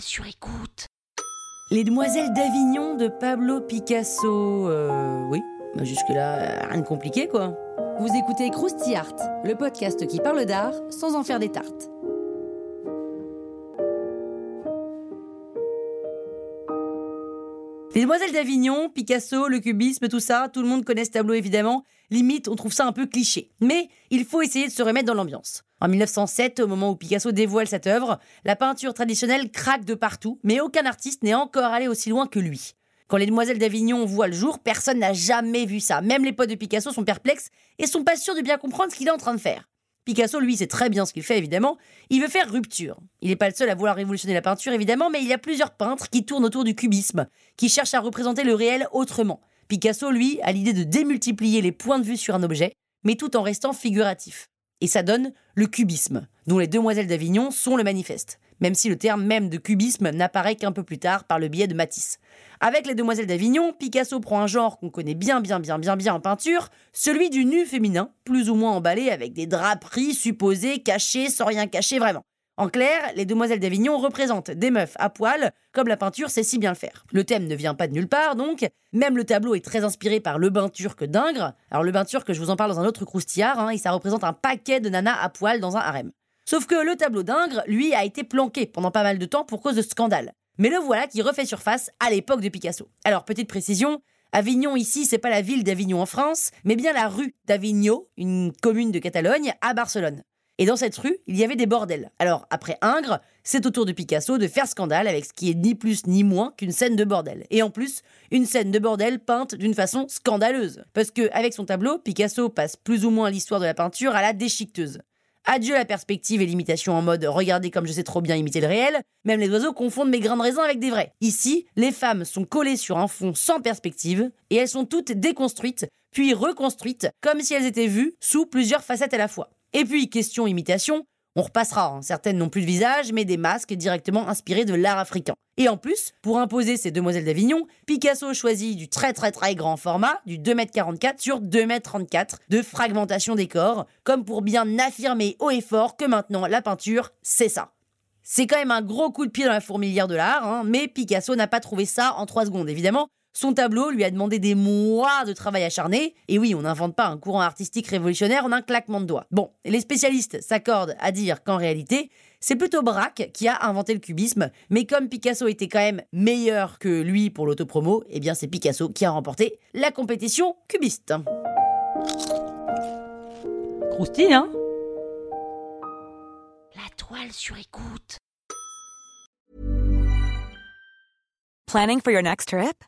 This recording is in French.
Sur écoute. Les Demoiselles d'Avignon de Pablo Picasso. Euh, oui, bah, jusque-là, rien de compliqué quoi. Vous écoutez Krusty Art, le podcast qui parle d'art sans en faire des tartes. Les Demoiselles d'Avignon, Picasso, le cubisme, tout ça, tout le monde connaît ce tableau évidemment. Limite, on trouve ça un peu cliché. Mais il faut essayer de se remettre dans l'ambiance. En 1907, au moment où Picasso dévoile cette œuvre, la peinture traditionnelle craque de partout, mais aucun artiste n'est encore allé aussi loin que lui. Quand les demoiselles d'Avignon voient le jour, personne n'a jamais vu ça. Même les potes de Picasso sont perplexes et sont pas sûrs de bien comprendre ce qu'il est en train de faire. Picasso, lui, sait très bien ce qu'il fait, évidemment. Il veut faire rupture. Il n'est pas le seul à vouloir révolutionner la peinture, évidemment, mais il y a plusieurs peintres qui tournent autour du cubisme, qui cherchent à représenter le réel autrement. Picasso, lui, a l'idée de démultiplier les points de vue sur un objet, mais tout en restant figuratif. Et ça donne le cubisme, dont les demoiselles d'Avignon sont le manifeste même si le terme même de cubisme n'apparaît qu'un peu plus tard par le biais de Matisse. Avec les Demoiselles d'Avignon, Picasso prend un genre qu'on connaît bien bien bien bien bien en peinture, celui du nu féminin, plus ou moins emballé avec des draperies supposées, cachées, sans rien cacher vraiment. En clair, les Demoiselles d'Avignon représentent des meufs à poil, comme la peinture sait si bien le faire. Le thème ne vient pas de nulle part, donc. Même le tableau est très inspiré par le bain turc d'Ingres. Alors le bain turc, je vous en parle dans un autre croustillard, hein, et ça représente un paquet de nanas à poil dans un harem. Sauf que le tableau d'Ingres, lui, a été planqué pendant pas mal de temps pour cause de scandales. Mais le voilà qui refait surface à l'époque de Picasso. Alors, petite précision, Avignon ici, c'est pas la ville d'Avignon en France, mais bien la rue d'Avigno, une commune de Catalogne, à Barcelone. Et dans cette rue, il y avait des bordels. Alors, après Ingres, c'est au tour de Picasso de faire scandale avec ce qui est ni plus ni moins qu'une scène de bordel. Et en plus, une scène de bordel peinte d'une façon scandaleuse. Parce que, avec son tableau, Picasso passe plus ou moins l'histoire de la peinture à la déchiqueteuse. Adieu la perspective et l'imitation en mode regardez comme je sais trop bien imiter le réel. Même les oiseaux confondent mes grains de raisin avec des vrais. Ici, les femmes sont collées sur un fond sans perspective et elles sont toutes déconstruites, puis reconstruites comme si elles étaient vues sous plusieurs facettes à la fois. Et puis, question imitation, on repassera, hein. certaines n'ont plus de visage, mais des masques directement inspirés de l'art africain. Et en plus, pour imposer ces demoiselles d'Avignon, Picasso choisit du très très très grand format, du 2m44 sur 2m34, de fragmentation des corps, comme pour bien affirmer haut et fort que maintenant la peinture, c'est ça. C'est quand même un gros coup de pied dans la fourmilière de l'art, hein, mais Picasso n'a pas trouvé ça en 3 secondes évidemment, son tableau lui a demandé des mois de travail acharné. Et oui, on n'invente pas un courant artistique révolutionnaire en un claquement de doigts. Bon, les spécialistes s'accordent à dire qu'en réalité, c'est plutôt Braque qui a inventé le cubisme, mais comme Picasso était quand même meilleur que lui pour l'autopromo, eh bien c'est Picasso qui a remporté la compétition cubiste. Croustille, hein? La toile sur écoute. Planning for your next trip?